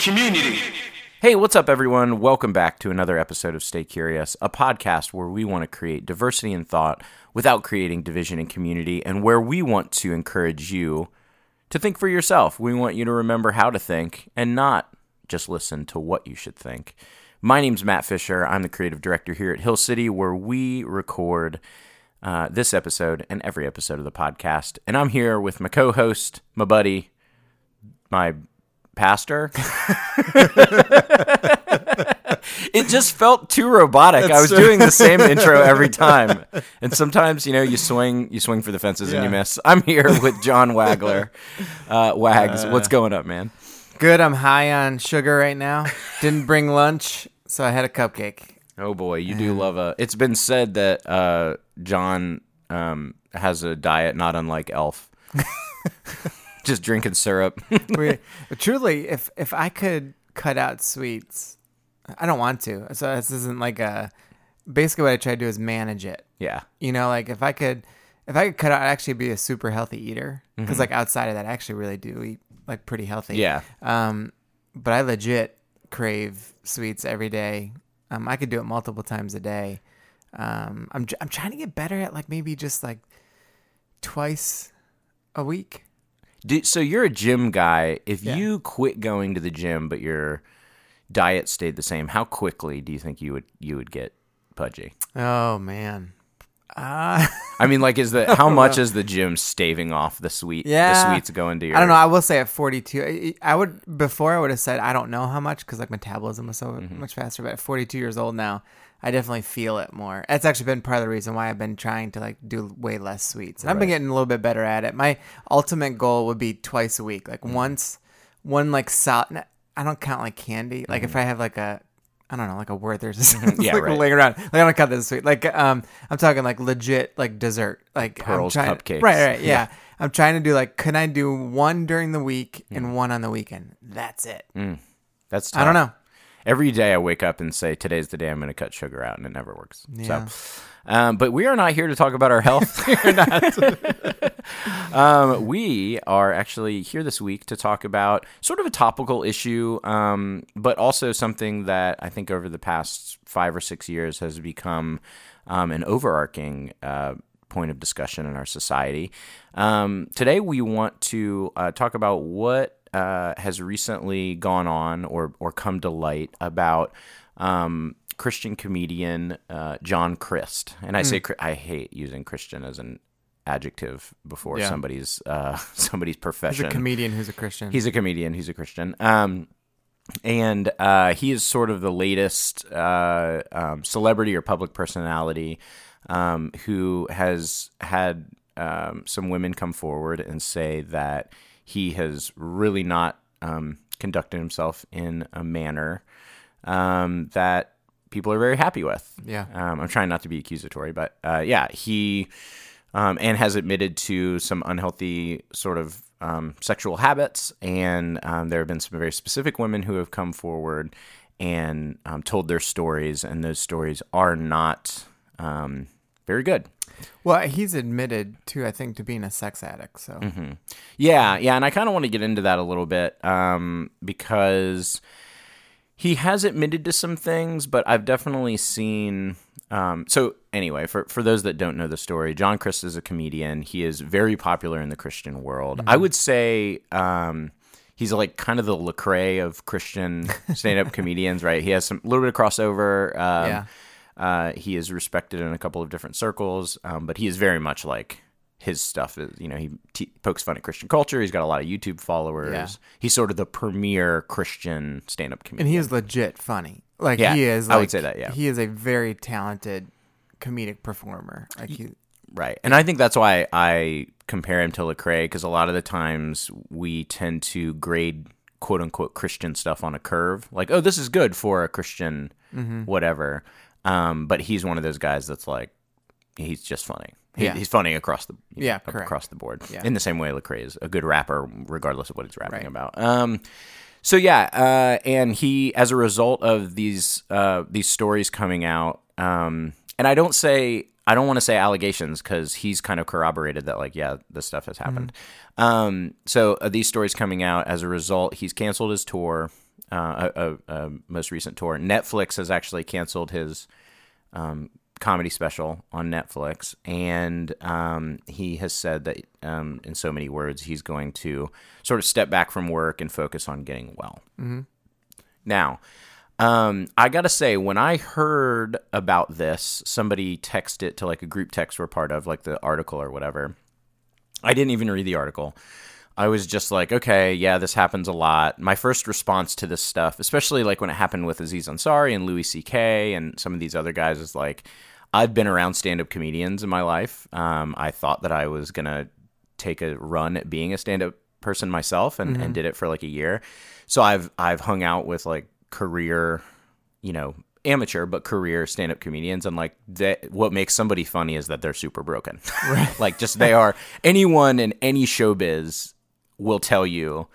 community. Hey, what's up, everyone? Welcome back to another episode of Stay Curious, a podcast where we want to create diversity in thought without creating division in community, and where we want to encourage you to think for yourself. We want you to remember how to think and not just listen to what you should think. My name's Matt Fisher. I'm the creative director here at Hill City, where we record uh, this episode and every episode of the podcast. And I'm here with my co host, my buddy, my pastor. it just felt too robotic. I was doing the same intro every time, and sometimes you know you swing, you swing for the fences and you Yeah. miss. I'm here with John Wagler. Uh, Wags, what's going up, man? Good. I'm high on sugar right now. Didn't bring lunch, so I had a cupcake. Oh boy, you do love a. It's been said that uh, John um, has a diet not unlike Elf. Just drinking syrup. We, truly, if if I could cut out sweets, I don't want to. So this isn't like a. Basically, what I try to do is manage it. yeah. You know, like if I could, if I could cut out, I'd actually be a super healthy eater. Because like outside of that, I actually really do eat like pretty healthy. Yeah. Um, but I legit crave sweets every day. Um, I could do it multiple times a day. Um, I'm I'm trying to get better at like maybe just like twice a week. Do, so you're a gym guy. If Yeah. you quit going to the gym, but your diet stayed the same, how quickly do you think you would you would get pudgy? Oh man. Uh, I mean, like, is the how much is the gym staving off the sweet? Yeah. the sweets going to your. I don't know. I will say at 42, I- I would before I would have said I don't know how much because like metabolism was so Mm-hmm. much faster. But at 42 years old now, I definitely feel it more. That's actually been part of the reason why I've been trying to like do way less sweets. And I've been getting a little bit better at it. My ultimate goal would be twice a week, like Mm-hmm. once, one like solid. I don't count like candy. Like if I have like a I don't know, like a Werther's or something Mm-hmm. Yeah, like right. laying around. Like I don't count this sweet. Like um, I'm talking like legit like dessert. Like Pearls trying- cupcakes. Right, right, yeah. I'm trying to do like, can I do one during the week and one on the weekend? That's it. That's I don't know. Every day I wake up and say, "Today's the day I'm going to cut sugar out," and it never works. Yeah. So, um, but we are not here to talk about our health. um, we are actually here this week to talk about sort of a topical issue, um, but also something that I think over the past five or six years has become um, an overarching. Uh, Point of discussion in our society. Um, today, we want to uh, talk about what uh, has recently gone on or or come to light about um, Christian comedian uh, John Crist. And I say Chri- I hate using Christian as an adjective before Yeah. somebody's uh, somebody's He's a comedian who's a Christian. He's a comedian. He's a Christian. Um, and uh, he is sort of the latest uh, um, celebrity or public personality um, who has had um, some women come forward and say that he has really not um, conducted himself in a manner um, that people are very happy with. Yeah. Um, I'm trying not to be accusatory, but uh, yeah, he um, and has admitted to some unhealthy sort of um, sexual habits. And um, there have been some very specific women who have come forward and um, told their stories, and those stories are not um, very good. Well, he's admitted to, I think, to being a sex addict. So Yeah, yeah, and I kind of want to get into that a little bit um, because he has admitted to some things, but I've definitely seen. Um, so anyway, for for those that don't know the story, John Crist is a comedian. He is very popular in the Christian world. I would say. Um, He's like kind of the Lecrae of Christian stand-up comedians, right? He has some little bit of crossover. Um, Yeah. Uh, he is respected in a couple of different circles, um, but he is very much like his stuff is. You know, he t- pokes fun at Christian culture. He's got a lot of YouTube followers. Yeah. He's sort of the premier Christian stand-up comedian. and he is legit funny. Like Yeah, he is. I would say that, yeah. he is a very talented comedic performer. Like he, Right. And I think that's why I compare him to Lecrae because a lot of the times we tend to grade quote unquote Christian stuff on a curve. Like, oh, this is good for a Christian whatever. Um, but he's one of those guys that's like, he's just funny. He, Yeah. He's funny across the Yeah, know, across the board. Yeah. In the same way Lecrae is a good rapper, regardless of what he's rapping Right. about. Um, so yeah, uh, and he, as a result of these uh, these stories coming out, um, and I don't say I don't want to say allegations because he's kind of corroborated that, like, yeah, this stuff has happened. Um, so uh, these stories coming out as a result, he's canceled his tour, uh, a, a, most recent tour. Netflix has actually canceled his um, comedy special on Netflix, and um, he has said that, um, in so many words, he's going to sort of step back from work and focus on getting well. Now, um, I gotta say, when I heard about this, somebody texted it to like a group text we're part of, like the article or whatever. I didn't even read the article. I was just like, okay, yeah, this happens a lot. My first response to this stuff, especially like when it happened with Aziz Ansari and Louis C.K. and some of these other guys, is like, I've been around stand up comedians in my life. Um, I thought that I was gonna take a run at being a stand up person myself and, and did it for like a year. So I've I've hung out with like career, you know, amateur but career stand up comedians and like that what makes somebody funny is that they're super broken. like just they are anyone in any showbiz will tell you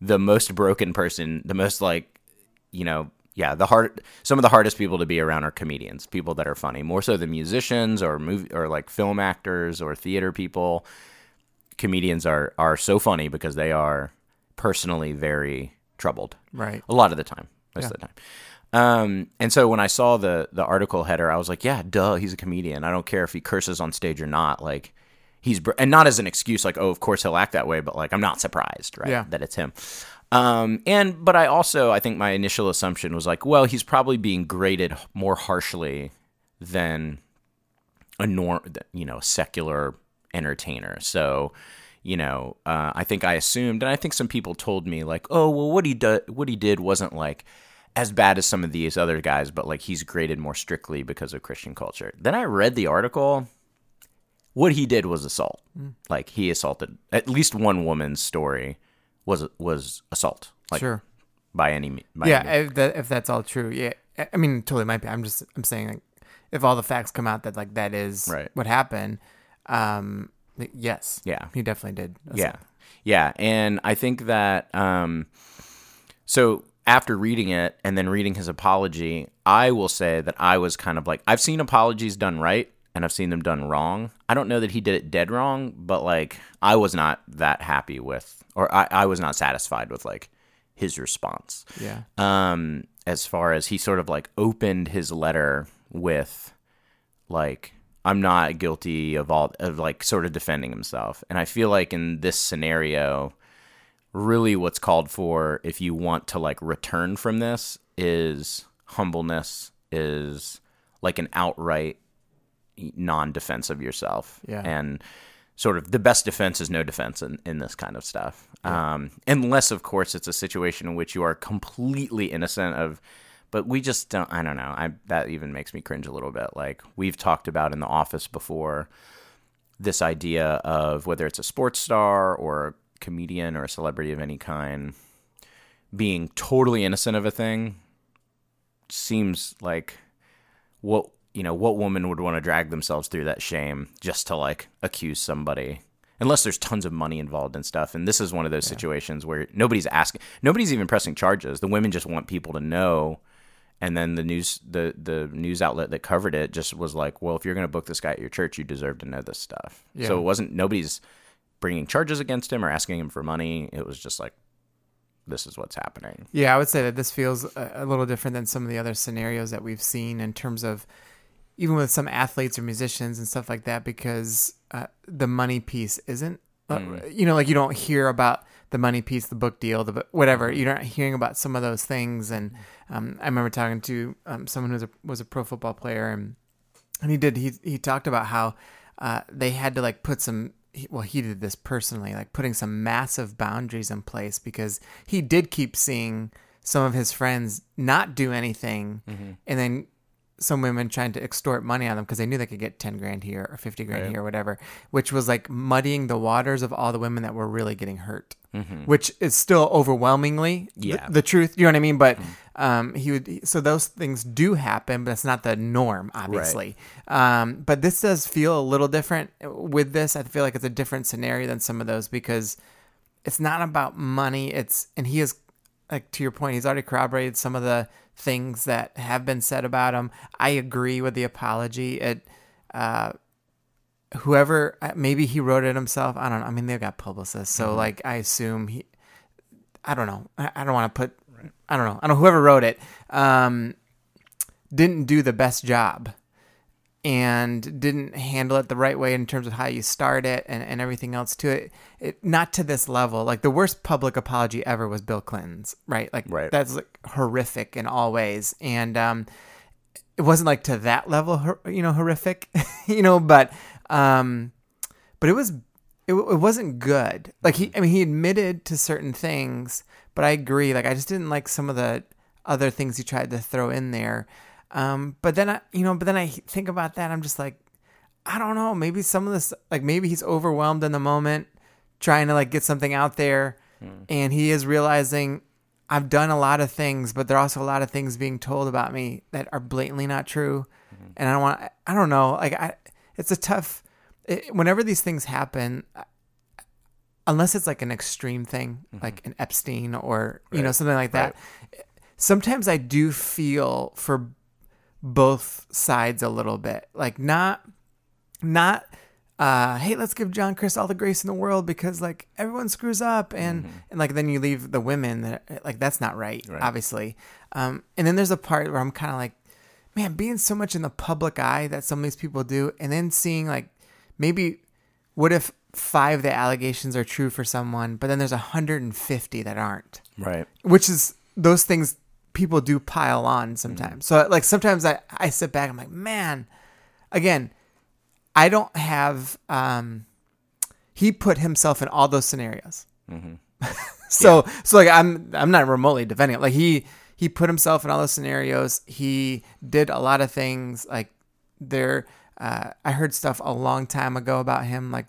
the most broken person, the most like, you know, yeah, the hard some of the hardest people to be around are comedians, people that are funny, more so than musicians or movie or like film actors or theater people. Comedians are are so funny because they are personally very troubled. Right. A lot of the time, most Yeah. of the time. Um, and so when I saw the the article header, I was like, yeah, duh, he's a comedian. I don't care if he curses on stage or not. Like he's br- and not as an excuse, like oh, of course he'll act that way, but like I'm not surprised, right, Yeah. that it's him. Um, and but I also I think my initial assumption was like, well, he's probably being graded more harshly than a norm, you know, secular entertainer. So, you know, uh, I think I assumed, and I think some people told me like, oh, well, what he do- what he did wasn't like as bad as some of these other guys, but like he's graded more strictly because of Christian culture. Then I read the article. What he did was assault. Like he assaulted at least one woman's story was was assault. Like sure. by any me- by yeah, any- if, that, if that's all true, yeah. I- mean, totally might be. I'm just, I'm saying, like, if all the facts come out that like that is Right. what happened, um, yes, Yeah. he definitely did. Yeah. Yeah. And I think that um so after reading it and then reading his apology, I will say that I was kind of like I've seen apologies done right and I've seen them done wrong. I don't know that he did it dead wrong, but like I was not that happy with or I, I was not satisfied with like his response yeah, um as far as he sort of like opened his letter with like I'm not guilty of all of like sort of defending himself. And I feel like in this scenario really what's called for if you want to like return from this is humbleness is like an outright non-defense of yourself. Yeah. and sort of the best defense is no defense in, in this kind of stuff. Um, unless of course it's a situation in which you are completely innocent of but we just don't i don't know. I, that even makes me cringe a little bit. Like we've talked about in the office before this idea of whether it's a sports star or a comedian or a celebrity of any kind being totally innocent of a thing seems like what you know what woman would want to drag themselves through that shame just to like accuse somebody unless there's tons of money involved and stuff. And this is one of those situations where nobody's asking nobody's even pressing charges. The women just want people to know. And then the news the the news outlet that covered it just was like well if you're going to book this guy at your church you deserve to know this stuff. Yeah. so it wasn't nobody's bringing charges against him or asking him for money. It was just like this is what's happening. Yeah. I would say that this feels a, a little different than some of the other scenarios that we've seen in terms of even with some athletes or musicians and stuff like that, because uh, the money piece isn't, uh, you know, like you don't hear about the money piece, the book deal, the whatever. You're not hearing about some of those things. And um, I remember talking to um, someone who was a, was a pro football player, and and he did he he talked about how uh, they had to like put some. Well, he did this personally, like putting some massive boundaries in place because he did keep seeing some of his friends not do anything, and then some women trying to extort money on them because they knew they could get 10 grand here or 50 grand here or whatever, which was like muddying the waters of all the women that were really getting hurt, which is still overwhelmingly th- Yeah. the truth. You know what I mean? But um, he would, so those things do happen, but it's not the norm, obviously. Um, but this does feel a little different with this. I feel like it's a different scenario than some of those because it's not about money. It's, and he is like to your point, he's already corroborated some of the things that have been said about him. I agree with the apology. It uh, whoever uh, maybe he wrote it himself. I don't know. I mean, they've got publicists, so like I assume he. I don't know. I, I don't want to put. I don't know. I don't know. Whoever wrote it um, didn't do the best job and didn't handle it the right way in terms of how you start it and, and everything else to it. it. Not to this level. Like the worst public apology ever was Bill Clinton's, right? Like Right. that's like horrific in all ways. And um, it wasn't like to that level, you know, horrific, you know, but um, but it was it, it wasn't good. Like he, I mean, he admitted to certain things, but I agree. Like I just didn't like some of the other things he tried to throw in there. Um, but then I, you know, but then I think about that. I'm just like, I don't know. Maybe some of this, like maybe he's overwhelmed in the moment, trying to like get something out there, hmm. and he is realizing I've done a lot of things, but there are also a lot of things being told about me that are blatantly not true, hmm. and I don't want. I don't know. Like I, it's a tough. It, whenever these things happen, unless it's like an extreme thing, hmm. like an Epstein or you know something like that. Sometimes I do feel for both sides a little bit, like not, not. Uh, hey, let's give John Crist all the grace in the world because like everyone screws up and and like then you leave the women that like that's not right, Right. obviously. Um, and then there's a part where I'm kind of like, man, being so much in the public eye that some of these people do, and then seeing like maybe what if five of the allegations are true for someone, but then there's 150 that aren't, Right. which is those things people do pile on sometimes. So like sometimes I, I sit back, I'm like, man, again, I don't have, um, he put himself in all those scenarios. so, so like I'm, I'm not remotely defending it. Like he, he put himself in all those scenarios. He did a lot of things like there. Uh, I heard stuff a long time ago about him. Like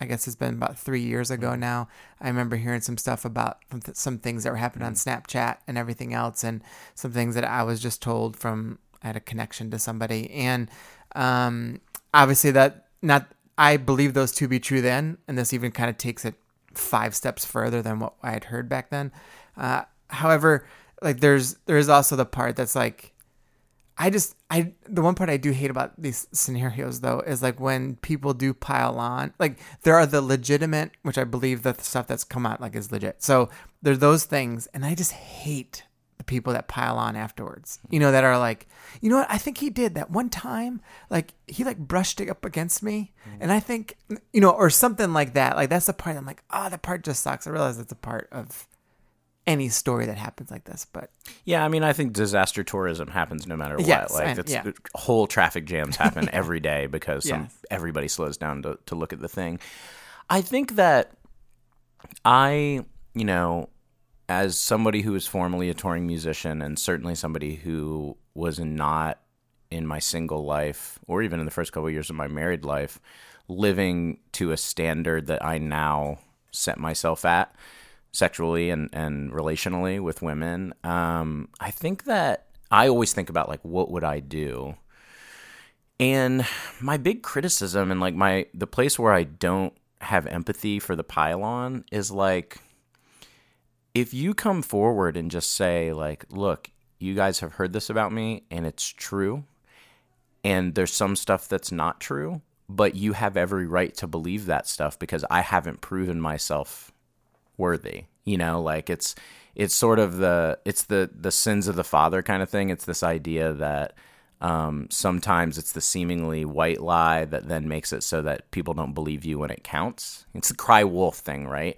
I guess it's been about three years ago now. I remember hearing some stuff about some things that were happening on Snapchat and everything else, and some things that I was just told from I had a connection to somebody, and um, obviously that not I believe those to be true then, and this even kind of takes it five steps further than what I had heard back then. Uh, however, like there's there is also the part that's like I just I the one part I do hate about these scenarios though is like when people do pile on like there are the legitimate which I believe that the stuff that's come out like is legit. So there's those things and I just hate the people that pile on afterwards. Mm-hmm. You know that are like, you know what? I think he did that one time like he like brushed it up against me mm-hmm. and I think you know or something like that. Like that's the part I'm like, "Oh, that part just sucks." I realize it's a part of any story that happens like this, but Yeah, I mean, I think disaster tourism happens no matter what. Yes, like, and- it's yeah. whole traffic jams happen every day because some, Yes. everybody slows down to, to look at the thing. I think that I, you know, as somebody who was formerly a touring musician and certainly somebody who was not in my single life or even in the first couple of years of my married life living to a standard that I now set myself at sexually and, and relationally with women. Um, I think that I always think about like what would I do? And my big criticism and like my the place where I don't have empathy for the pylon is like if you come forward and just say like look you guys have heard this about me and it's true and there's some stuff that's not true but you have every right to believe that stuff because I haven't proven myself worthy you know like it's it's sort of the it's the the sins of the father kind of thing. It's this idea that um, sometimes it's the seemingly white lie that then makes it so that people don't believe you when it counts. It's the cry wolf thing right?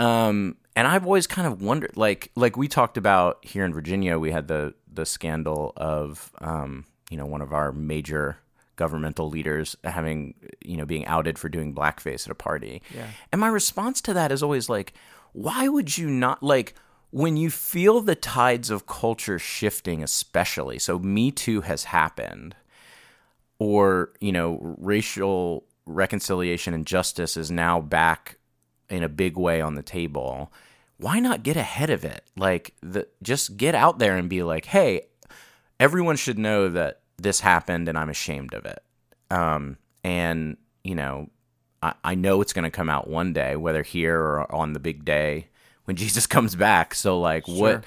Um, and I've always kind of wondered, like, like we talked about here in Virginia, we had the the scandal of, um, you know, one of our major governmental leaders having, you know, being outed for doing blackface at a party. Yeah. And my response to that is always like, why would you not like? When you feel the tides of culture shifting, especially, so Me Too has happened, or you know racial reconciliation and justice is now back in a big way on the table why not get ahead of it like the just get out there and be like hey everyone should know that this happened and i'm ashamed of it um, and you know I, I know it's going to come out one day whether here or on the big day when jesus comes back so like Sure. what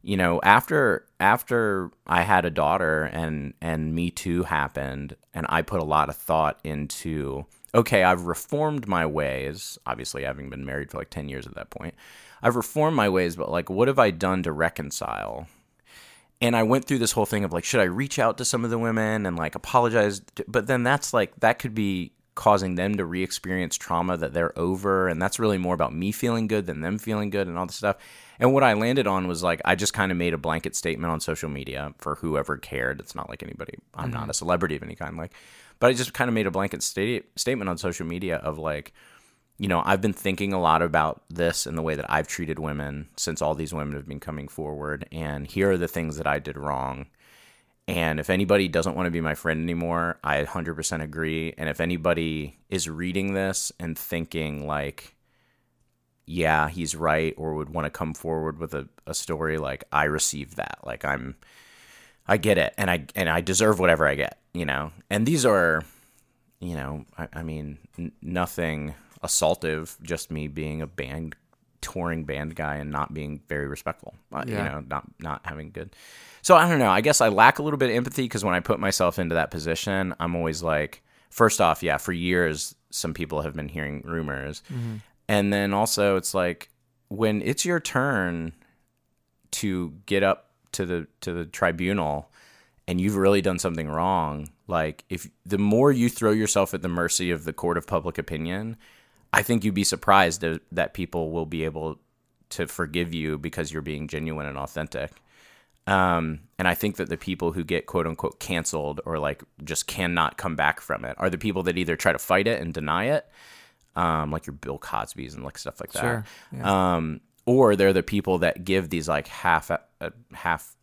you know, after after I had a daughter and and Me Too happened, and I put a lot of thought into okay, I've reformed my ways. Obviously, having been married for like ten years at that point, I've reformed my ways. But like, what have I done to reconcile? And I went through this whole thing of like, should I reach out to some of the women and like apologize? But then that's like that could be causing them to re-experience trauma that they're over. And that's really more about me feeling good than them feeling good and all this stuff. And what i landed on was like i just kind of made a blanket statement on social media for whoever cared. It's not like anybody i'm not mm-hmm. a celebrity of any kind like but i just kind of made a blanket sta- statement on social media of like you know i've been thinking a lot about this and the way that i've treated women since all these women have been coming forward and here are the things that i did wrong and if anybody doesn't want to be my friend anymore, I 100% agree. And if anybody is reading this and thinking, like, yeah, he's right, or would want to come forward with a, a story, like, I received that. Like, I'm, I get it. And I, and I deserve whatever I get, you know? And these are, you know, I, I mean, n- nothing assaultive, just me being a band touring band guy and not being very respectful. Uh, You know, not not having good. So I don't know. I guess I lack a little bit of empathy because when I put myself into that position, I'm always like, first off, yeah, for years some people have been hearing rumors, and then also it's like when it's your turn to get up to the to the tribunal and you've really done something wrong like if the more you throw yourself at the mercy of the court of public opinion i think you'd be surprised that, that people will be able to forgive you because you're being genuine and authentic. Um, and i think that the people who get quote unquote canceled or like just cannot come back from it are the people that either try to fight it and deny it um, like your bill cosby's and like stuff like that. Sure, um, or they're the people that give these like half uh, half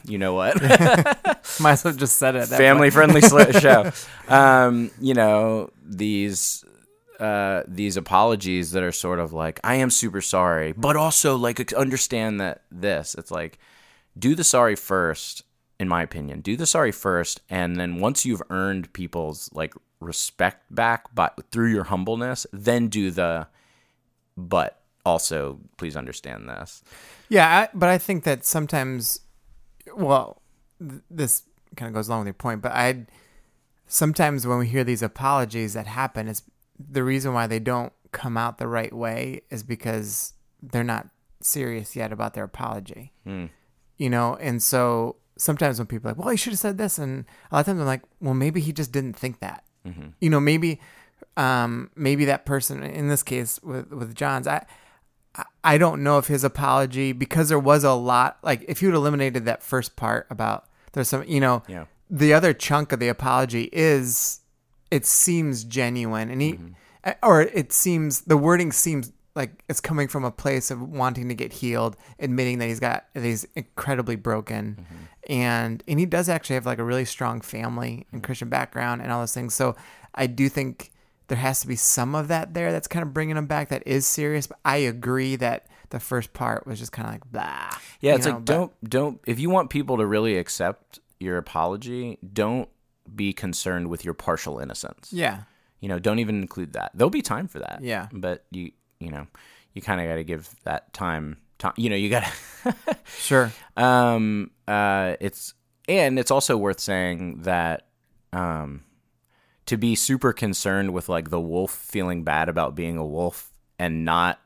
you know what? Might as well just said it. family friendly show. Um you know these uh these apologies that are sort of like i am super sorry but also like understand that this it's like do the sorry first in my opinion. Do the sorry first and then once you've earned people's like respect back but through your humbleness then do the but also please understand this. Yeah, I, but I think that sometimes, well, th- this kind of goes along with your point, but I sometimes when we hear these apologies that happen, it's the reason why they don't come out the right way is because they're not serious yet about their apology. You know, and so sometimes when people are like, well, he should have said this, and a lot of times I'm like, well, maybe he just didn't think that. You know, maybe, um, maybe that person in this case with with John's, I. I- don't know if his apology because there was a lot like if you had eliminated that first part about there's some you know Yeah. the other chunk of the apology is it seems genuine and he mm-hmm. uh, or it seems the wording seems like it's coming from a place of wanting to get healed admitting that he's got that he's incredibly broken. Mm-hmm. And and he does actually have like a really strong family and mm-hmm. christian background and all those things. So i do think there has to be some of that there that's kind of bringing him back that is serious but i agree that the first part was just kind of like blah Yeah, it's know, like but- don't don't if you want people to really accept your apology, don't be concerned with your partial innocence. yeah You know, don't even include that. There'll be time for that. Yeah. But you you know, you kind of got to give that time time. You know, you got to sure um uh it's and it's also worth saying that um to be super concerned with like the wolf feeling bad about being a wolf and not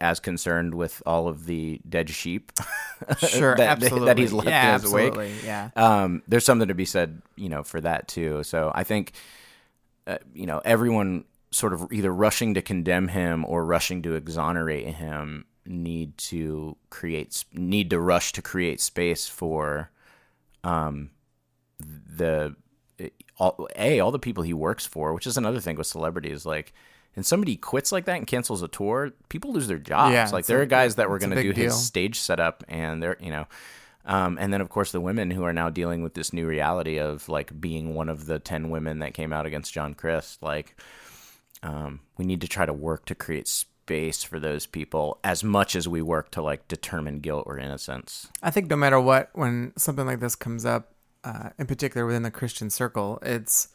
as concerned with all of the dead sheep sure that, absolutely that he's left yeah, in his wake yeah um, there's something to be said, you know, for that too. So I think, uh, you know, everyone sort of either rushing to condemn him or rushing to exonerate him need to create need to rush to create space for, um, the all, a all the people he works for, which is another thing with celebrities, like. And somebody quits like that and cancels a tour, people lose their jobs. Yeah, like there a- are guys that were going to do big his stage setup, and they're you know, um, and then of course the women who are now dealing with this new reality of like being one of the ten women that came out against John Crist. Like, um, we need to try to work to create space for those people as much as we work to like determine guilt or innocence. I think no matter what, when something like this comes up, uh, in particular within the Christian circle, it's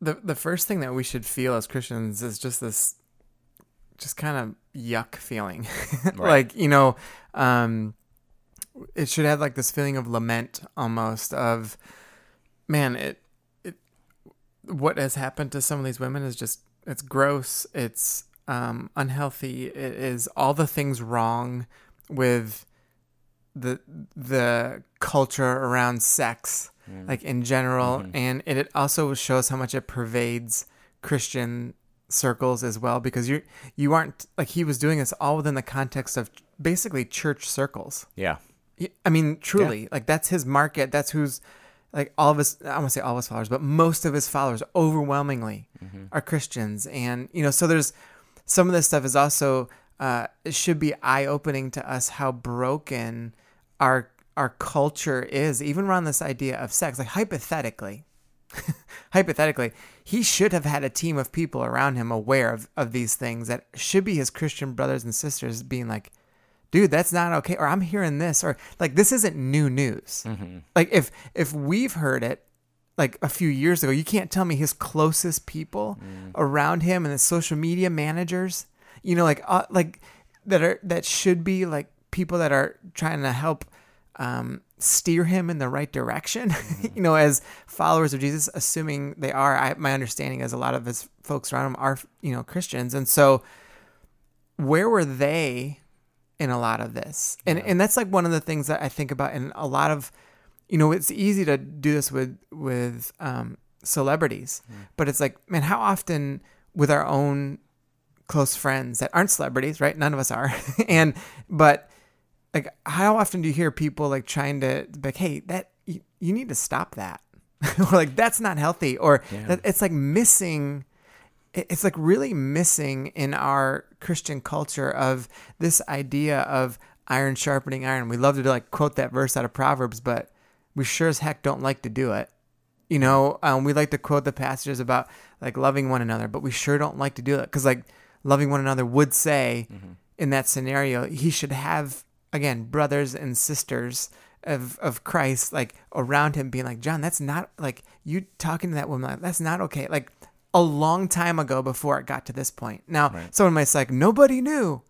the the first thing that we should feel as Christians is just this, just kind of yuck feeling, like you know, um, it should have like this feeling of lament almost of man it it what has happened to some of these women is just it's gross it's um unhealthy it is all the things wrong with the the culture around sex mm. like in general mm-hmm. and it, it also shows how much it pervades christian circles as well because you you aren't like he was doing this all within the context of basically church circles Yeah. I mean, truly, like that's his market. That's who's like all of his. I want to say all of his followers, but most of his followers overwhelmingly mm-hmm. are Christians, and you know, so there's some of this stuff is also uh, it should be eye opening to us how broken our our culture is, even around this idea of sex. Like hypothetically, hypothetically, he should have had a team of people around him aware of, of these things that should be his Christian brothers and sisters being like, dude, that's not okay. Or I'm hearing this, or like this isn't new news. Like if if we've heard it like a few years ago, you can't tell me his closest people around him and the social media managers, you know, like uh, like that are that should be like people that are trying to help um, steer him in the right direction. you know, as followers of Jesus, assuming they are. I, my understanding is a lot of his folks around him are you know Christians, and so where were they in a lot of this? And and that's like one of the things that I think about in a lot of you know, it's easy to do this with with um, celebrities, but it's like, man, how often with our own close friends that aren't celebrities, right? None of us are, and but like, how often do you hear people like trying to like, hey, that you, you need to stop that, or like that's not healthy, or that it's like missing it's like really missing in our Christian culture of this idea of iron sharpening iron. We love to like quote that verse out of Proverbs, but we sure as heck don't like to do it. You know, um, we like to quote the passages about like loving one another, but we sure don't like to do it because like loving one another would say in that scenario he should have again brothers and sisters of of Christ like around him being like John that's not like you talking to that woman like, that's not okay like a long time ago before it got to this point now someone might say like nobody knew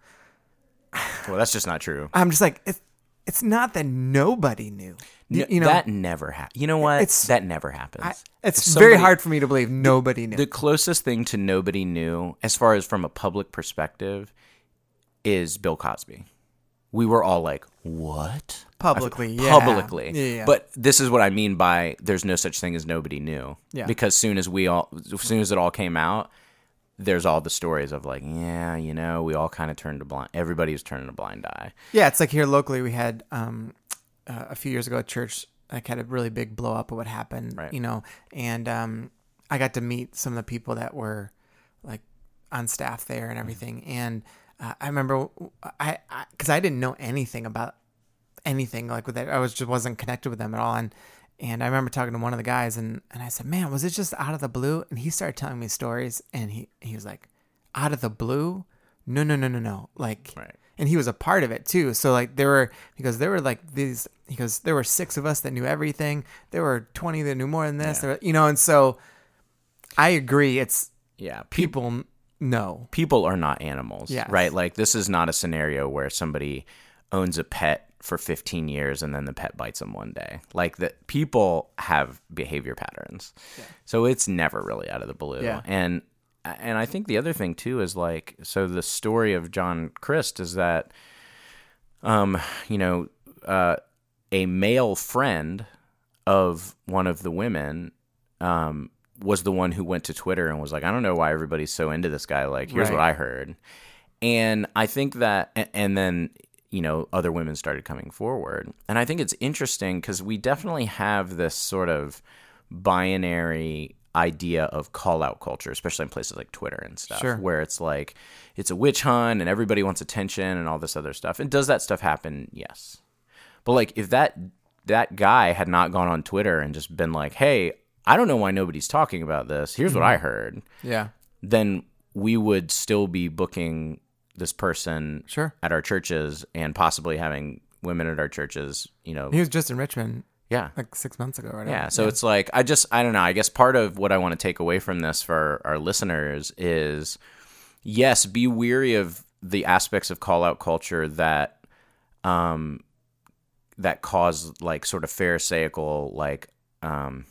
Well, that's just not true. I'm just like it's it's not that nobody knew you, you know that never happened You know what? It's- that never happens. I, it's If very hard for me to believe nobody knew The closest thing to nobody knew, as far as from a public perspective, is Bill Cosby. We were all like, "What?" Publicly, yeah. publicly. Yeah, yeah. But this is what I mean by there's no such thing as nobody knew. Yeah. Because soon as we all, as soon as it all came out, there's all the stories of like, yeah, you know, we all kind of turned a blind. Everybody was turning a blind eye. Yeah, it's like here locally we had um, uh, a few years ago at church like had a really big blow up of what happened, Right. you know, and um, I got to meet some of the people that were like on staff there and everything, and uh, I remember I because I, didn't know anything about anything like with that, I was just wasn't connected with them at all, and and I remember talking to one of the guys, and and I said, man, was it just out of the blue? And he started telling me stories, and he he was like, out of the blue. No, no, no, no, no. Like, Right. and he was a part of it too. So like there were because there were like these because there were six of us that knew everything. There were twenty that knew more than this. Yeah. There were, you know, and so I agree. It's Yeah. People know. people are not animals, Yes. right? Like this is not a scenario where somebody owns a pet for 15 years and then the pet bites them one day. Like that people have behavior patterns. So it's never really out of the blue. Yeah. And and I think the other thing too is like so the story of John Crist is that um you know uh a male friend of one of the women um was the one who went to Twitter and was like, I don't know why everybody's so into this guy. Like, here's Right. what I heard. And I think that, and then, you know, other women started coming forward. And I think it's interesting because we definitely have this sort of binary idea of call out culture, especially in places like Twitter and stuff, Sure. where it's like, it's a witch hunt and everybody wants attention and all this other stuff. And does that stuff happen? Yes. But like if that that guy had not gone on Twitter and just been like, "Hey, I don't know why nobody's talking about this. Here's what I heard." Yeah, Then we would still be booking this person Sure. at our churches and possibly having women at our churches, you know. he was just in Richmond Yeah. like six months ago, right? Yeah, so it's like I just I don't know. I guess part of what I want to take away from this for our listeners is yes, be weary of the aspects of call out culture that um that cause like sort of pharisaical like um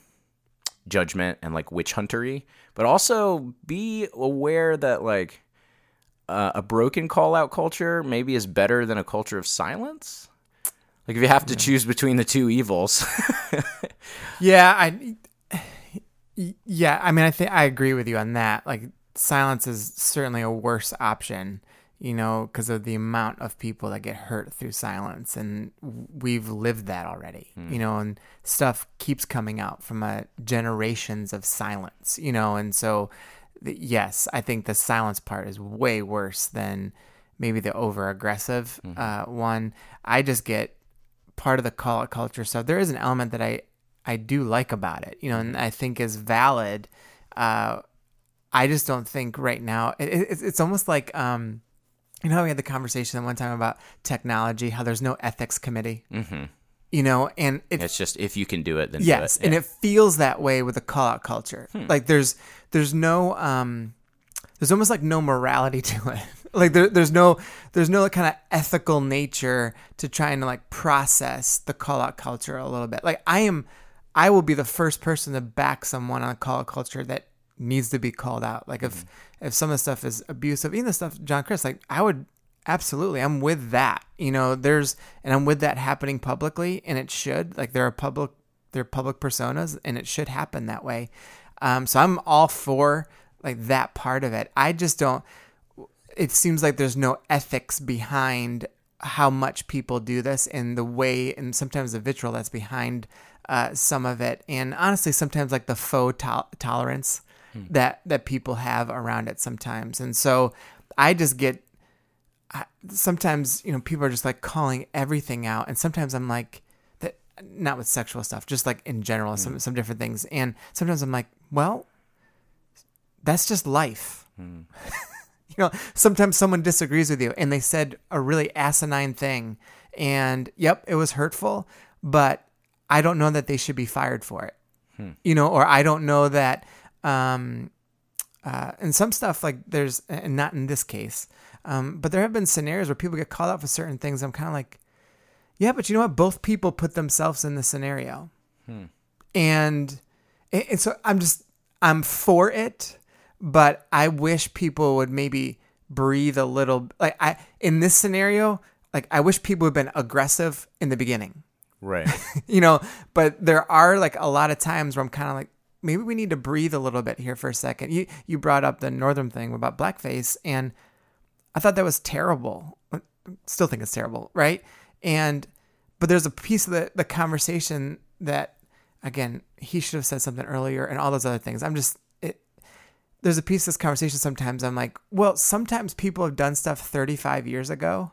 judgment and like witch huntery, but also be aware that like uh, a broken call out culture maybe is better than a culture of silence. Like if you have to choose between the two evils, Yeah, I. Yeah, I mean, I think I agree with you on that. Like, silence is certainly a worse option, you know, because of the amount of people that get hurt through silence, and we've lived that already, you know, and stuff keeps coming out from uh, generations of silence, you know, and so yes, I think the silence part is way worse than maybe the over aggressive uh, one. I just get part of the call out culture stuff. There is an element that I I do like about it, you know, and I think is valid. Uh, I just don't think right now it, it, it's- it's almost like um, you know how we had the conversation at one time about technology, how there's no ethics committee, mm-hmm. you know, and it, it's just if you can do it, then yes, do it. and Yeah. it feels that way with the call out culture. Like there's there's no um, there's almost like no morality to it. like there, there's no there's no kind of ethical nature to trying to like process the call out culture a little bit. Like I am, I will be the first person to back someone on a call out culture that needs to be called out. Like if if some of the stuff is abusive, even the stuff John Crist, like I would absolutely, I'm with that. You know, there's and I'm with that happening publicly, and it should. Like there are public they're public personas, and it should happen that way. Um, so I'm all for like that part of it. I just don't it seems like there's no ethics behind how much people do this and the way and sometimes the vitriol that's behind uh, some of it and honestly sometimes like the faux tol- tolerance Hmm. that that people have around it sometimes. And so i just get I, sometimes you know people are just like calling everything out. And sometimes i'm like that not with sexual stuff just like in general hmm. some some different things. And sometimes i'm like well that's just life. Hmm. You know, sometimes someone disagrees with you and they said a really asinine thing. And yep, it was hurtful, but I don't know that they should be fired for it. You know, or I don't know that, um, uh, and some stuff like there's, and not in this case, um, but there have been scenarios where people get called out for certain things. I'm kind of like, yeah, but you know what? Both people put themselves in the scenario. And, and so I'm just, I'm for it, but I wish people would maybe breathe a little. Like I, in this scenario, like I wish people would been aggressive in the beginning, right. you know. But there are like a lot of times where I'm kind of like, maybe we need to breathe a little bit here for a second. You you brought up the Northam thing about blackface, and I thought that was terrible. Still think it's terrible, right? And but there's a piece of the, the conversation that again he should have said something earlier and all those other things. I'm just it. There's a piece of this conversation sometimes I'm like, well, sometimes people have done stuff 35 years ago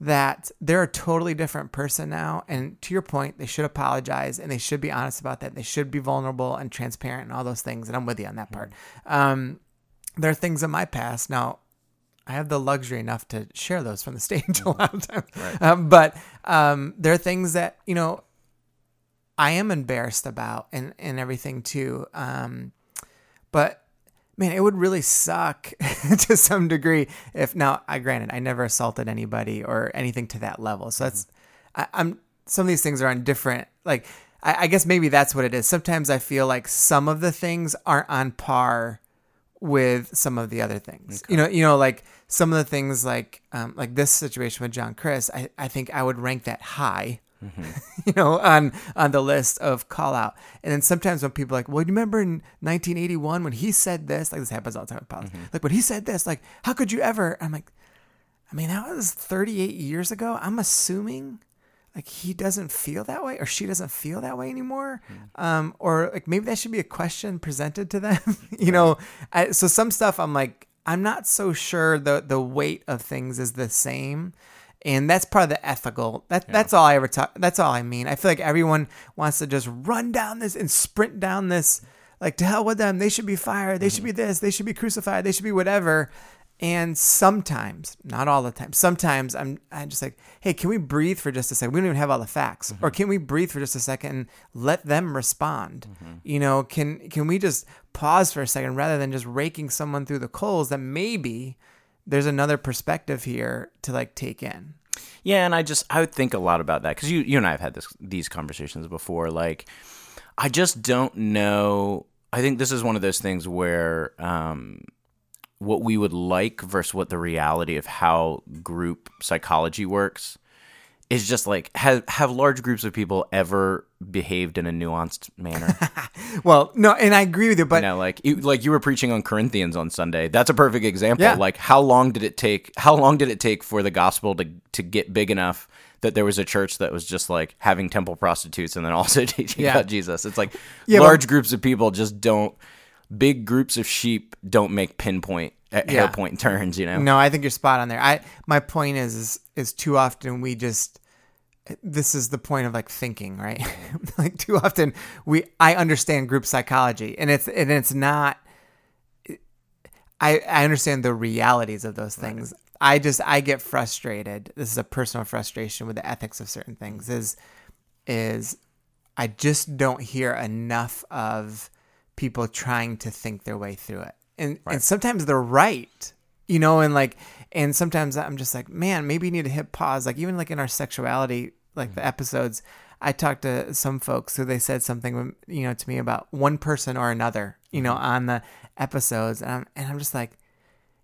that they're a totally different person now. And to your point, they should apologize and they should be honest about that. They should be vulnerable and transparent and all those things. And I'm with you on that part. Um, there are things in my past now. I have the luxury enough to share those from the stage a lot of times, um, but um, there are things that you know I am embarrassed about and and everything too. Um, but man, it would really suck to some degree if now I granted I never assaulted anybody or anything to that level. So that's I, I'm some of these things are on different like I, I guess maybe that's what it is. Sometimes I feel like some of the things aren't on par with some of the other things. You know, you know, like some of the things like um, like this situation with John Crist, I, I think I would rank that high. Mm-hmm. you know, on on the list of call out. And then sometimes when people are like, well, do you remember in 1981 when he said this? Like this happens all the time with politics. Mm-hmm. Like when he said this, like how could you ever? I'm like, I mean, that was 38 years ago. I'm assuming like he doesn't feel that way or she doesn't feel that way anymore. Mm. Um, or like maybe that should be a question presented to them. you know, I, so some stuff I'm like, I'm not so sure the the weight of things is the same. And that's part of the ethical. That that's all I ever talk. That's all I mean. I feel like everyone wants to just run down this and sprint down this. Like to hell with them. They should be fired. They should be mm-hmm. this. They should be crucified. They should be whatever. And sometimes, not all the time, sometimes I'm I'm just like, hey, can we breathe for just a second? We don't even have all the facts. Or mm-hmm. can we breathe for just a second and let them respond? Mm-hmm. You know, can can we just pause for a second rather than just raking someone through the coals that maybe there's another perspective here to like take in. Yeah, and I just I would think a lot about that because you you and I have had this these conversations before. Like, I just don't know. I think this is one of those things where um, what we would like versus what the reality of how group psychology works is just like have have large groups of people ever behaved in a nuanced manner? Well, no, and I agree with you, but you know, like you, like you were preaching on Corinthians on Sunday. That's a perfect example. Yeah. Like how long did it take? How long did it take for the gospel to to get big enough that there was a church that was just like having temple prostitutes and then also teaching Yeah. about Jesus? It's like Yeah, large but- groups of people just don't. Big groups of sheep don't make pinpoint uh, Yeah. hair point turns. You know. No, I think you're spot on there. I my point is is, is too often we just this is the point of like thinking, right? like too often we I understand group psychology and it's and it's not I I understand the realities of those things. I just I get frustrated. This is a personal frustration with the ethics of certain things is is I just don't hear enough of people trying to think their way through it. And and sometimes they're right. You know, and like and sometimes I'm just like, man, maybe you need to hit pause. Like even like in our sexuality, like the mm-hmm. episodes, I talked to some folks who they said something you know to me about one person or another, you know, mm-hmm. on the episodes. And I'm and I'm just like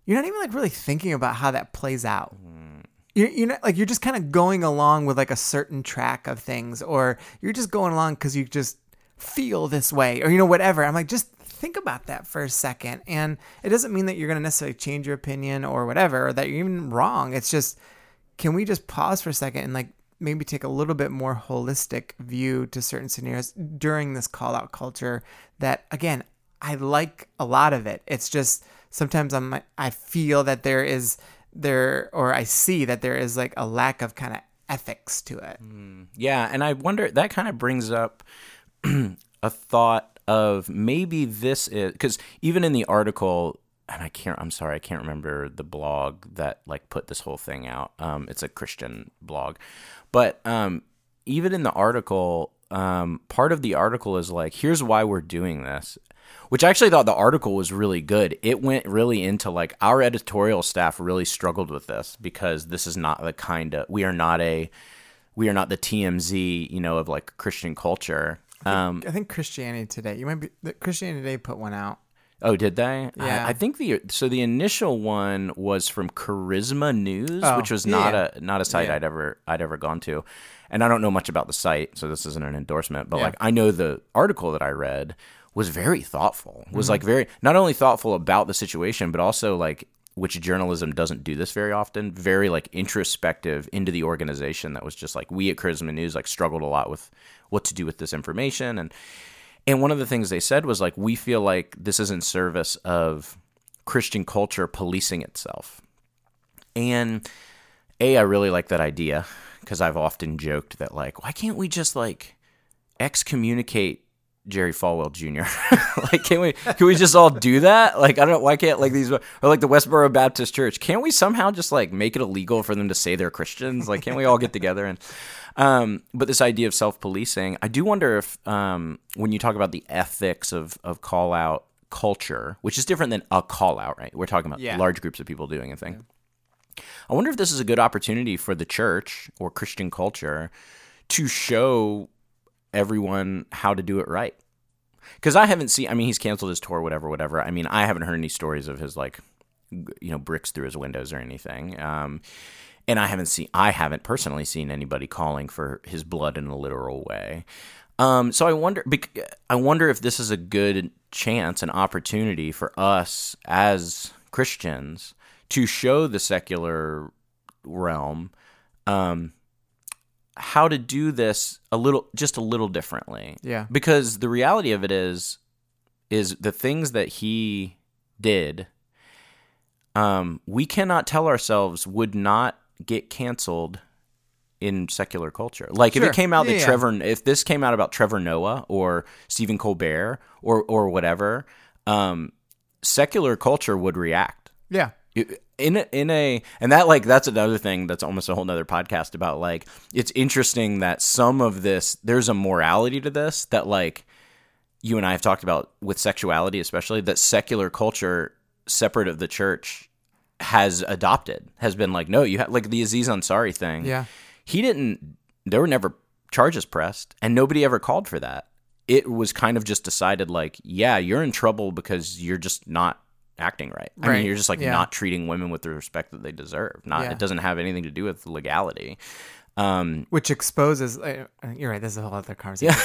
you're not even like really thinking about how that plays out. Mm. You're, you're not like you're just kind of going along with like a certain track of things or you're just going along because you just feel this way or you know whatever. I'm like just think about that for a second. And it doesn't mean that you're going to necessarily change your opinion or whatever or that you're even wrong. It's just can we just pause for a second and like maybe take a little bit more holistic view to certain scenarios during this call out culture that again i like a lot of it. It's just sometimes i'm i feel that there is there or i see that there is like a lack of kind of ethics to it. Mm, yeah, and I wonder that kind of brings up a thought of maybe this is because even in the article, and I can't. I'm sorry, I can't remember the blog that like put this whole thing out. Um, it's a Christian blog, but um, even in the article, um, part of the article is like, here's why we're doing this. Which I actually thought the article was really good. It went really into like our editorial staff really struggled with this because this is not the kind of we are not a we are not the TMZ, you know, of like Christian culture. Um, i think christianity today you might be the christianity today put one out oh, did they? Yeah. I, I think the so the initial one was from Charisma News, Oh, which was not yeah. a not a site Yeah. I'd ever I'd ever gone to, and I don't know much about the site, so this isn't an endorsement. But Yeah. like I know the article that I read was very thoughtful. Was Mm-hmm. like very not only thoughtful about the situation, but also like which journalism doesn't do this very often. Very like introspective into the organization. That was just like we at Charisma News like struggled a lot with what to do with this information and and one of the things they said was like we feel like this is in service of Christian culture policing itself. And a I really like that idea because I've often joked that like why can't we just like excommunicate Jerry Falwell Jr. like, can we can we just all do that? Like, I don't know why can't like these or like the Westboro Baptist Church? Can't we somehow just like make it illegal for them to say they're Christians? Like, can't we all get together and? Um, but this idea of self policing, I do wonder if um, when you talk about the ethics of of call out culture, which is different than a call out, right? We're talking about Yeah. large groups of people doing a thing. I wonder if this is a good opportunity for the church or Christian culture to show everyone how to do it right. Because I haven't seen, I mean, he's canceled his tour, whatever, whatever. I mean, I haven't heard any stories of his, like, you know, bricks through his windows or anything. Um, and I haven't seen, I haven't personally seen anybody calling for his blood in a literal way. Um, so I wonder, I wonder if this is a good chance, an opportunity for us as Christians to show the secular realm um, how to do this a little, just a little differently. Yeah. Because the reality of it is, is the things that he did. Um, we cannot tell ourselves would not get canceled in secular culture. Like if it came out that Yeah, yeah. Trevor, if this came out about Trevor Noah or Stephen Colbert or or whatever, um, secular culture would react Yeah. In a, in a and that like that's another thing that's almost a whole nother podcast about like it's interesting that some of this there's a morality to this that like you and I have talked about with sexuality especially that secular culture separate of the church has adopted, has been like, no, you have like the Aziz Ansari thing. Yeah. he didn't. There were never charges pressed, and nobody ever called for that. It was kind of just decided like, yeah, you're in trouble because you're just not acting right. I Right. mean, you're just like Yeah. not treating women with the respect that they deserve. Not Yeah. it doesn't have anything to do with legality. Um, which exposes uh, you're right this is a whole other conversation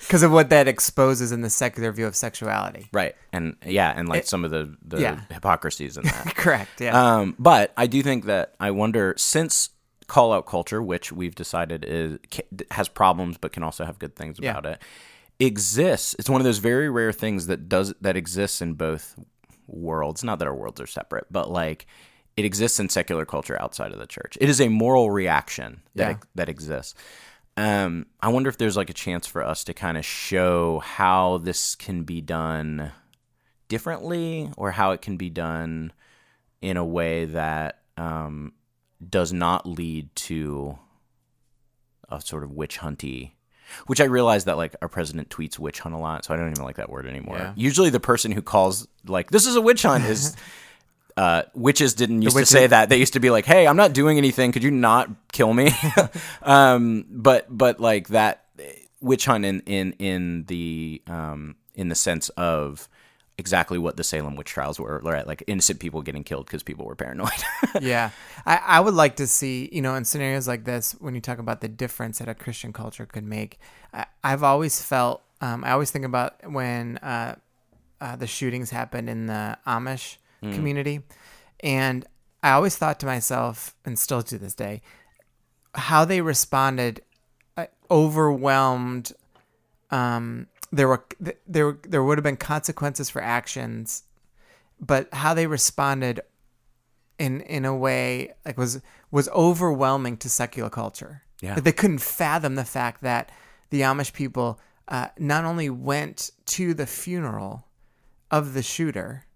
because of what that exposes in the secular view of sexuality right, and yeah, and like some of the the yeah. hypocrisies in that. correct yeah Um, but I do think that I wonder since call out culture, which we've decided is has problems but can also have good things Yeah. about it, exists. It's one of those very rare things that does that exists in both worlds. Not that our worlds are separate, but like it exists in secular culture outside of the church. It is a moral reaction that Yeah. that exists. Um, I wonder if there's like a chance for us to kind of show how this can be done differently, or how it can be done in a way that um, does not lead to a sort of witch hunty. Which I realize that like our president tweets witch hunt a lot, so I don't even like that word anymore. Yeah. Usually, the person who calls like this is a witch hunt is uh, witches didn't used witches- to say that. They used to be like, "Hey, I'm not doing anything. Could you not kill me?" um, but but like that witch hunt in in in the um, in the sense of exactly what the Salem witch trials were, right? Like innocent people getting killed because people were paranoid. yeah I, I would like to see you know in scenarios like this when you talk about the difference that a christian culture could make I, i've always felt um, i always think about when uh, uh, the shootings happened in the amish community and i always thought to myself and still to this day how they responded uh, overwhelmed um, there were there there would have been consequences for actions but how they responded in in a way like was was overwhelming to secular culture. Yeah. Like, they couldn't fathom the fact that the Amish people uh, not only went to the funeral of the shooter,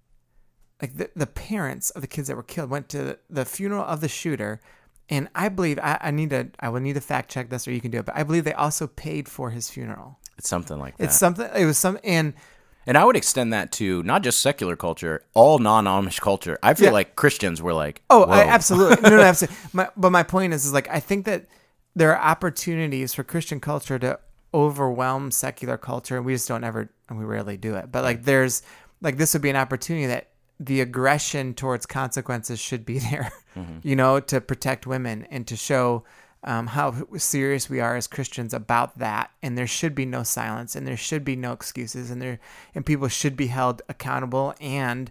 like the, the parents of the kids that were killed went to the funeral of the shooter, and I believe I, I need to I will need to fact check this or you can do it, but I believe they also paid for his funeral. It's something like that. It's something. It was some and. and I would extend that to not just secular culture, all non-Amish culture. I feel Yeah. like Christians were like, Oh. I, absolutely. No, no, absolutely. My, but my point is, is like I think that there are opportunities for Christian culture to overwhelm secular culture, and we just don't ever, and we rarely do it. But like, there's like this would be an opportunity that the aggression towards consequences should be there, mm-hmm. you know, to protect women and to show um, how serious we are as Christians about that. And there should be no silence, and there should be no excuses, and there and people should be held accountable and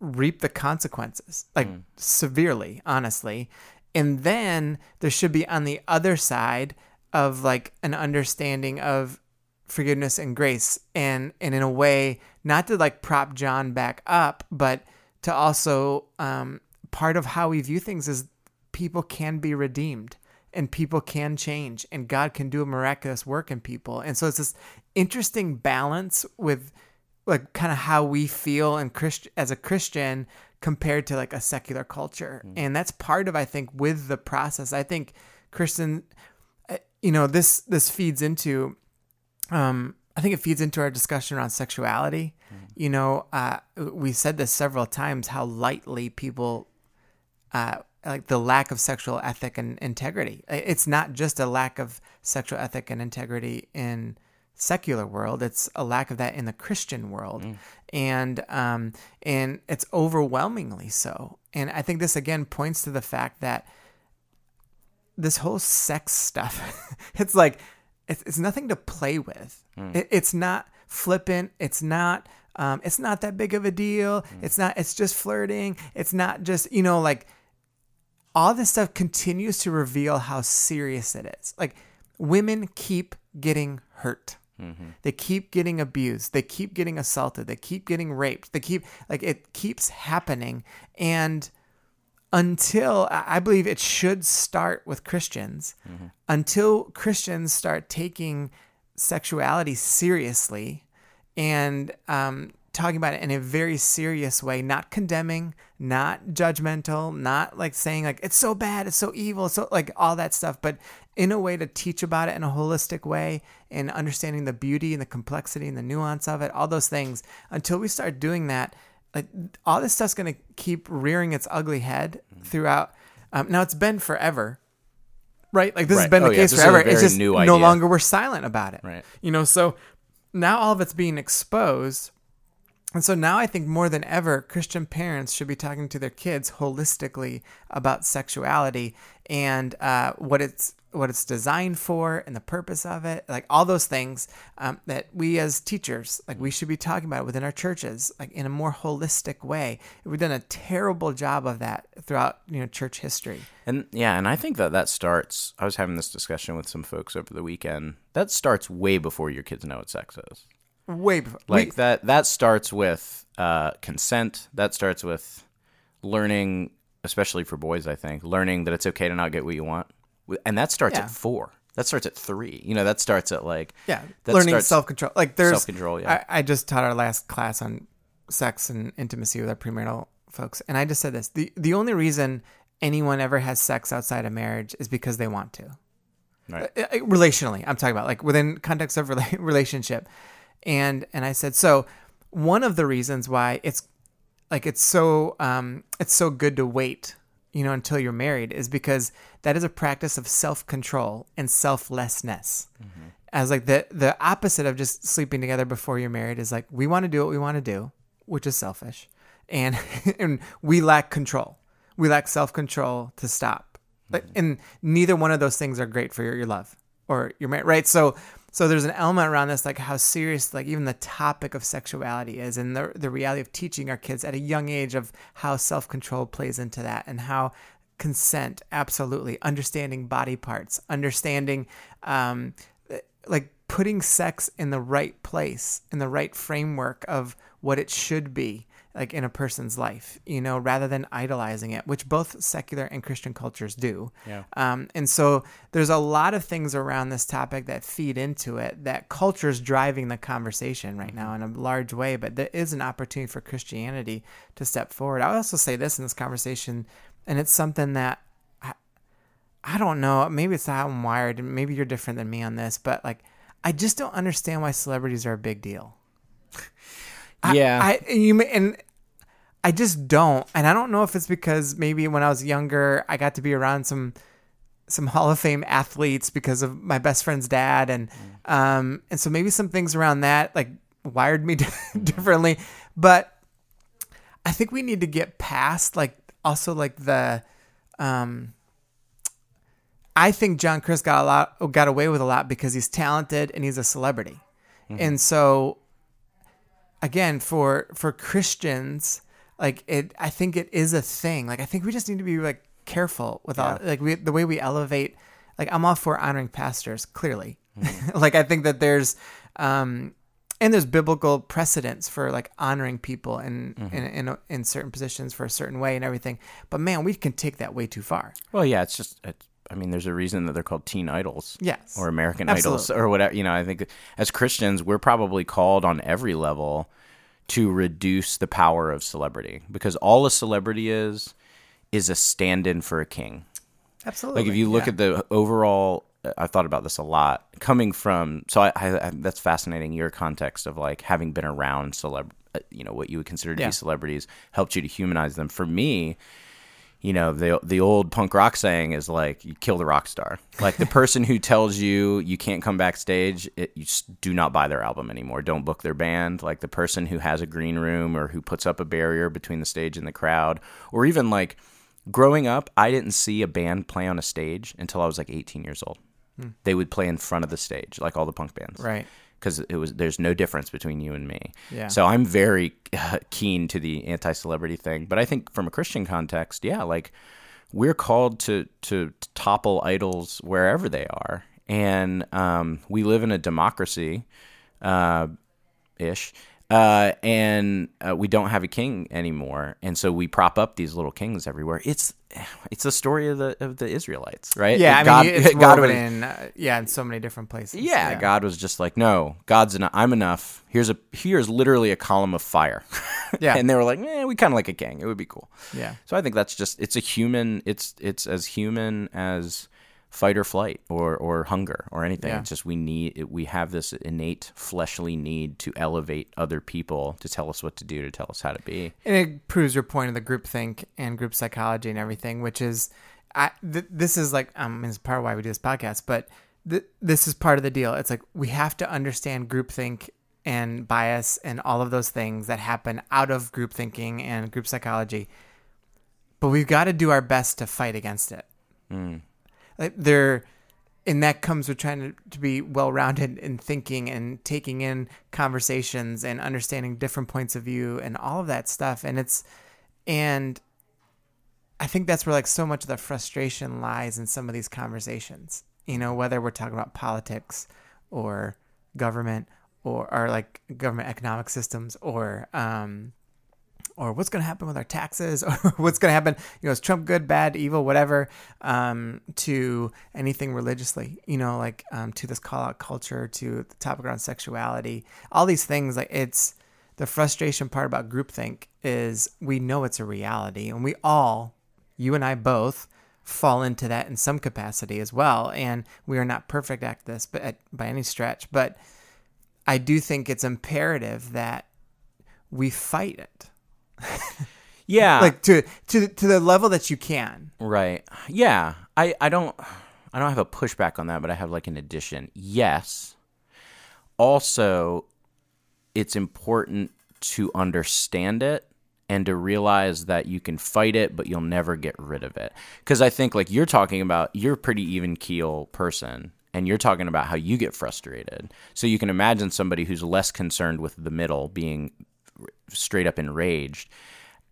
reap the consequences, like severely, honestly. And then there should be on the other side of like an understanding of forgiveness and grace and and in a way not to like prop John back up, but to also um, part of how we view things is people can be redeemed and people can change and God can do a miraculous work in people. And so it's this interesting balance with like kind of how we feel and Christ- as a Christian compared to like a secular culture. And that's part of I think with the process. I think Christian uh, you know this this feeds into um I think it feeds into our discussion around sexuality. You know, uh, we said this several times how lightly people uh, like the lack of sexual ethic and integrity. It's not just a lack of sexual ethic and integrity in secular world; it's a lack of that in the Christian world, and um, and it's overwhelmingly so. And I think this again points to the fact that this whole sex stuff, it's like it's, it's nothing to play with. It, it's not flippant. It's not. Um, it's not that big of a deal. It's not. It's just flirting. It's not just you know like all this stuff continues to reveal how serious it is. Like women keep getting hurt. They keep getting abused. They keep getting assaulted. They keep getting raped. They keep like it keeps happening and until I believe it should start with Christians until Christians start taking sexuality seriously and um, talking about it in a very serious way, not condemning, not judgmental, not like saying like it's so bad, it's so evil, so like all that stuff, but in a way to teach about it in a holistic way and understanding the beauty and the complexity and the nuance of it, all those things. Until we start doing that, like all this stuff's going to keep rearing its ugly head Mm-hmm. throughout. Um, now it's been forever, right? Like this has been Oh, the yeah, case this forever. It's just no idea. longer we're silent about it, Right. You know, so now all of it's being exposed. And so now I think more than ever, Christian parents should be talking to their kids holistically about sexuality and uh, what it's what it's designed for and the purpose of it, like all those things um, that we as teachers, like we should be talking about within our churches, like in a more holistic way. We've done a terrible job of that throughout you know church history. And yeah, and I think that that starts. I was having this discussion with some folks over the weekend. That starts way before your kids know what sex is. Way before, Like we- that. That starts with uh, consent. That starts with learning, especially for boys. I think learning that it's okay to not get what you want, and that starts Yeah. at four. That starts at three. You know, that starts at like Yeah, learning self control. Like there's Self-control, yeah. I, I just taught our last class on sex and intimacy with our premarital folks, and I just said this: the the only reason anyone ever has sex outside of marriage is because they want to. Right. Uh, uh, relationally, I'm talking about like within context of rela- relationship, and and I said so. One of the reasons why it's like it's so um it's so good to wait you know until you're married is because that is a practice of self-control and selflessness. As like the the opposite of just sleeping together before you're married is like we want to do what we want to do which is selfish and and we lack control. We lack self-control to stop. Like and neither one of those things are great for your, your love or your marriage right? So so there's an element around this like how serious like even the topic of sexuality is and the the reality of teaching our kids at a young age of how self-control plays into that and how consent absolutely understanding body parts understanding um like putting sex in the right place in the right framework of what it should be like in a person's life you know rather than idolizing it which both secular and christian cultures do. Yeah. um, and so there's a lot of things around this topic that feed into it that culture's driving the conversation right now in a large way but there is an opportunity for christianity to step forward. I would also say this in this conversation and it's something that I, I don't know maybe it's how i'm wired and maybe you're different than me on this but like i just don't understand why celebrities are a big deal I- Yeah. I, you may, and I just don't, and I don't know if it's because maybe when I was younger, I got to be around some some Hall of Fame athletes because of my best friend's dad, and um, and so maybe some things around that like wired me differently. But I think we need to get past like also like the um. I think John Crist got a lot got away with a lot because he's talented and he's a celebrity. And so again for for Christians like it I think it is a thing. Like I think we just need to be like careful with all like we the way we elevate like I'm all for honoring pastors clearly. like I think that there's um and there's biblical precedents for like honoring people in, in in in certain positions for a certain way and everything. But man, we can take that way too far. Well, yeah, it's just. It's, I mean, there's a reason that they're called teen idols. Yes. Or American idols or whatever. You know, I think as Christians, we're probably called on every level to reduce the power of celebrity because all a celebrity is is a stand-in for a king. Absolutely. Like if you look at the overall, I thought about this a lot. Coming from, so I, I, I that's fascinating. Your context of like having been around celeb, uh, you know, what you would consider to Yeah. be celebrities helped you to humanize them. For me, you know, the the old punk rock saying is like you kill the rock star. Like the person who tells you you can't come backstage, it, you just do not buy their album anymore. Don't book their band. Like the person who has a green room or who puts up a barrier between the stage and the crowd, or even like growing up, I didn't see a band play on a stage until I was like 18 years old. Hmm. They would play in front of the stage, like all the punk bands, Right. Because it was there's no difference between you and me. Yeah. So I'm very uh, keen to the anti-celebrity thing, but I think from a Christian context, yeah, like we're called to to topple idols wherever they are, and um, we live in a democracy, uh, ish. Uh, and uh, we don't have a king anymore, and so we prop up these little kings everywhere. It's it's the story of the of the Israelites, right? Yeah, I God, mean, it's God was- in, uh, yeah, in so many different places. yeah, God was just like, no, God's enough. I'm enough. Here's a here's literally a column of fire. Yeah. and they were like, eh, we kind of like a king. It would be cool. Yeah. So I think that's just it's a human. It's it's as human as fight or flight or or hunger or anything. Yeah. It's just we need we have this innate fleshly need to elevate other people to tell us what to do, to tell us how to be. And it proves your point of the group think and group psychology and everything, which is, I th- this is like um, it's part of why we do this podcast, but th- this is part of the deal. It's like we have to understand groupthink and bias and all of those things that happen out of group thinking and group psychology, but we've got to do our best to fight against it. Like there, and that comes with trying to, to be well rounded in thinking and taking in conversations and understanding different points of view and all of that stuff. And it's, and I think that's where like so much of the frustration lies in some of these conversations. You know, whether we're talking about politics or government or, or like government economic systems or, um, or what's going to happen with our taxes or what's going to happen you know is trump good bad evil whatever um, to anything religiously you know like um, to this call out culture to the topic around sexuality all these things like it's the frustration part about groupthink is we know it's a reality and we all you and i both fall into that in some capacity as well and we are not perfect at this but at, by any stretch but i do think it's imperative that we fight it Yeah. like to to to the level that you can. Right. Yeah. I, I don't I don't have a pushback on that, but I have like an addition. Yes. Also, it's important to understand it and to realize that you can fight it, but you'll never get rid of it. Because I think like you're talking about, you're a pretty even keel person. And you're talking about how you get frustrated. So you can imagine somebody who's less concerned with the middle being straight up enraged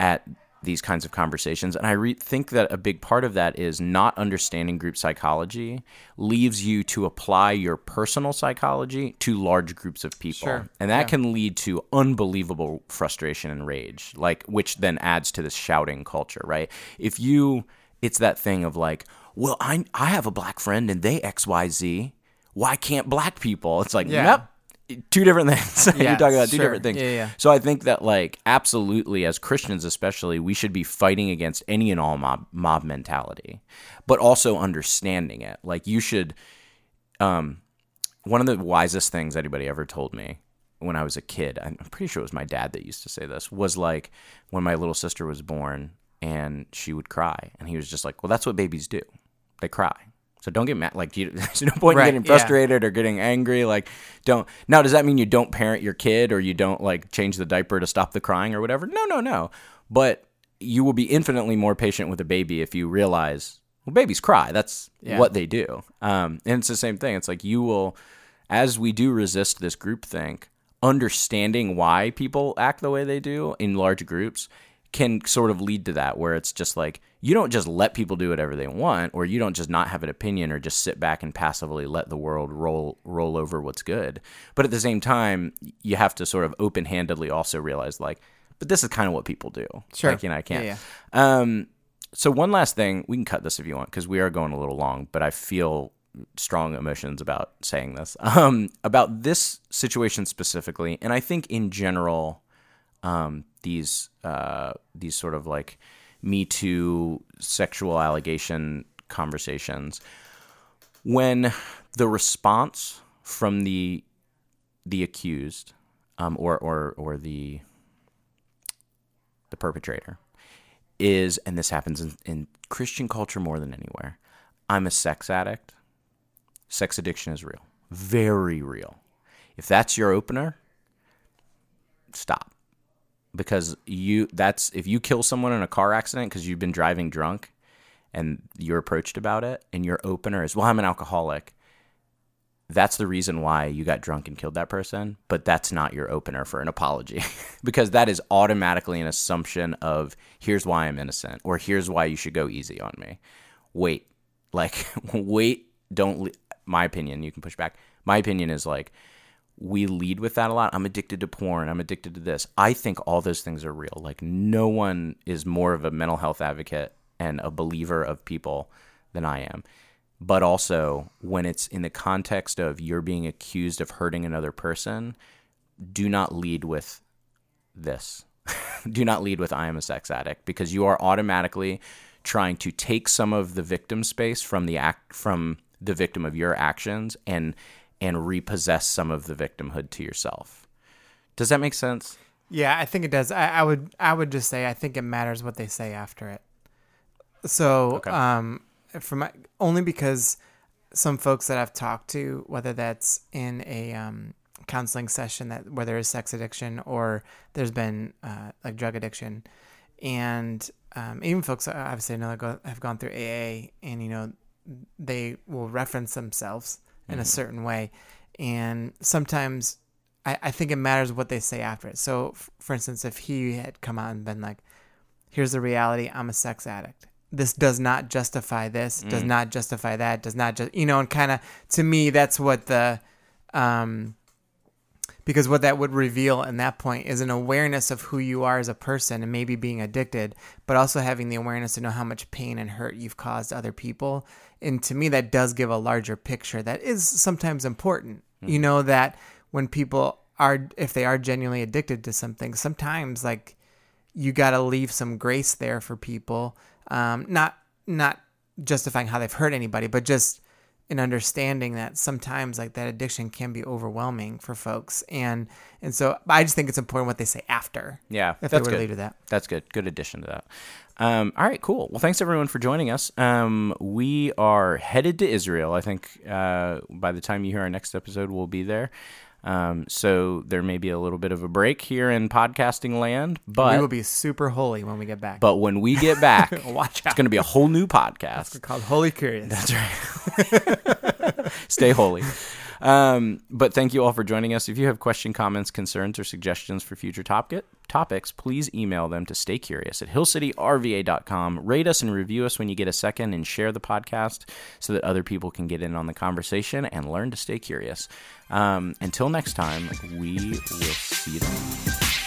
at these kinds of conversations. And I re- think that a big part of that is not understanding group psychology leaves you to apply your personal psychology to large groups of people. Sure. And that Yeah. can lead to unbelievable frustration and rage, like which then adds to this shouting culture, right? If you it's that thing of like, well, I I have a black friend and they XYZ. Why can't black people? It's like, Yeah. yep, two different things. Yeah, You're talking about two sure. different things. Yeah, yeah. So I think that like absolutely as Christians especially we should be fighting against any and all mob mob mentality but also understanding it like you should um one of the wisest things anybody ever told me when I was a kid I'm pretty sure it was my dad that used to say this was like when my little sister was born and she would cry and he was just like well that's what babies do they cry so don't get mad like you, there's no point Right, in getting yeah. frustrated or getting angry like don't now does that mean you don't parent your kid or you don't like change the diaper to stop the crying or whatever? No no no. But you will be infinitely more patient with a baby if you realize well babies cry. That's Yeah. what they do. Um, and it's the same thing. It's like you will as we do resist this group think understanding why people act the way they do in large groups can sort of lead to that where it's just like you don't just let people do whatever they want or you don't just not have an opinion or just sit back and passively let the world roll roll over what's good. But at the same time you have to sort of open-handedly also realize like but this is kind of what people do. Sure. like you know i can't. Yeah, um so one last thing we can cut this if you want because we are going a little long but i feel strong emotions about saying this. Um about this situation specifically and i think in general um, these uh, these sort of like Me Too sexual allegation conversations, when the response from the the accused um, or or or the the perpetrator is, and this happens in, in Christian culture more than anywhere. I'm a sex addict. Sex addiction is real, very real. If that's your opener, stop because you that's if you kill someone in a car accident because you've been driving drunk and you're approached about it and your opener is well i'm an alcoholic that's the reason why you got drunk and killed that person but that's not your opener for an apology because that is automatically an assumption of here's why i'm innocent or here's why you should go easy on me. Wait like wait don't le- my opinion you can push back. My opinion is like we lead with that a lot. I'm addicted to porn. I'm addicted to this. I think all those things are real. Like no one is more of a mental health advocate and a believer of people than I am. But also when it's in the context of you're being accused of hurting another person, do not lead with this. do not lead with I am a sex addict because you are automatically trying to take some of the victim space from the act from the victim of your actions and and repossess some of the victimhood to yourself. Does that make sense? Yeah, I think it does. I, I would I would just say I think it matters what they say after it. So, Okay. um, from my, only because some folks that I've talked to, whether that's in a um, counseling session that where there is sex addiction or there's been uh, like drug addiction, and um, even folks obviously know that go, have gone through AA, and you know they will reference themselves in a certain way, and sometimes I, I think it matters what they say after it. So, f- for instance, if he had come out and been like, "Here's the reality: I'm a sex addict. This does not justify this. Does not justify that. Does not just you know." And kind of to me, that's what the um, because what that would reveal in that point is an awareness of who you are as a person and maybe being addicted, but also having the awareness to know how much pain and hurt you've caused other people. And to me, that does give a larger picture that is sometimes important. You know, that when people are, if they are genuinely addicted to something, sometimes like you got to leave some grace there for people. Um, not, not justifying how they've hurt anybody, but just an understanding that sometimes like that addiction can be overwhelming for folks and and so i just think it's important what they say after Yeah, if that's they were to good. to that That's good. Good addition to that. Um, all right, cool. Well, thanks everyone for joining us. Um, we are headed to Israel. I think uh, by the time you hear our next episode, we'll be there. Um, so there may be a little bit of a break here in podcasting land, but we will be super holy when we get back but when we get back, watch out. it's going to be a whole new podcast. called holy curious That's right. Stay holy. Um, but thank you all for joining us. If you have question, comments, concerns, or suggestions for future topic, topics, please email them to staycurious at hillcityrva.com. Rate us and review us when you get a second and share the podcast so that other people can get in on the conversation and learn to stay curious. Um, until next time, we will see you then.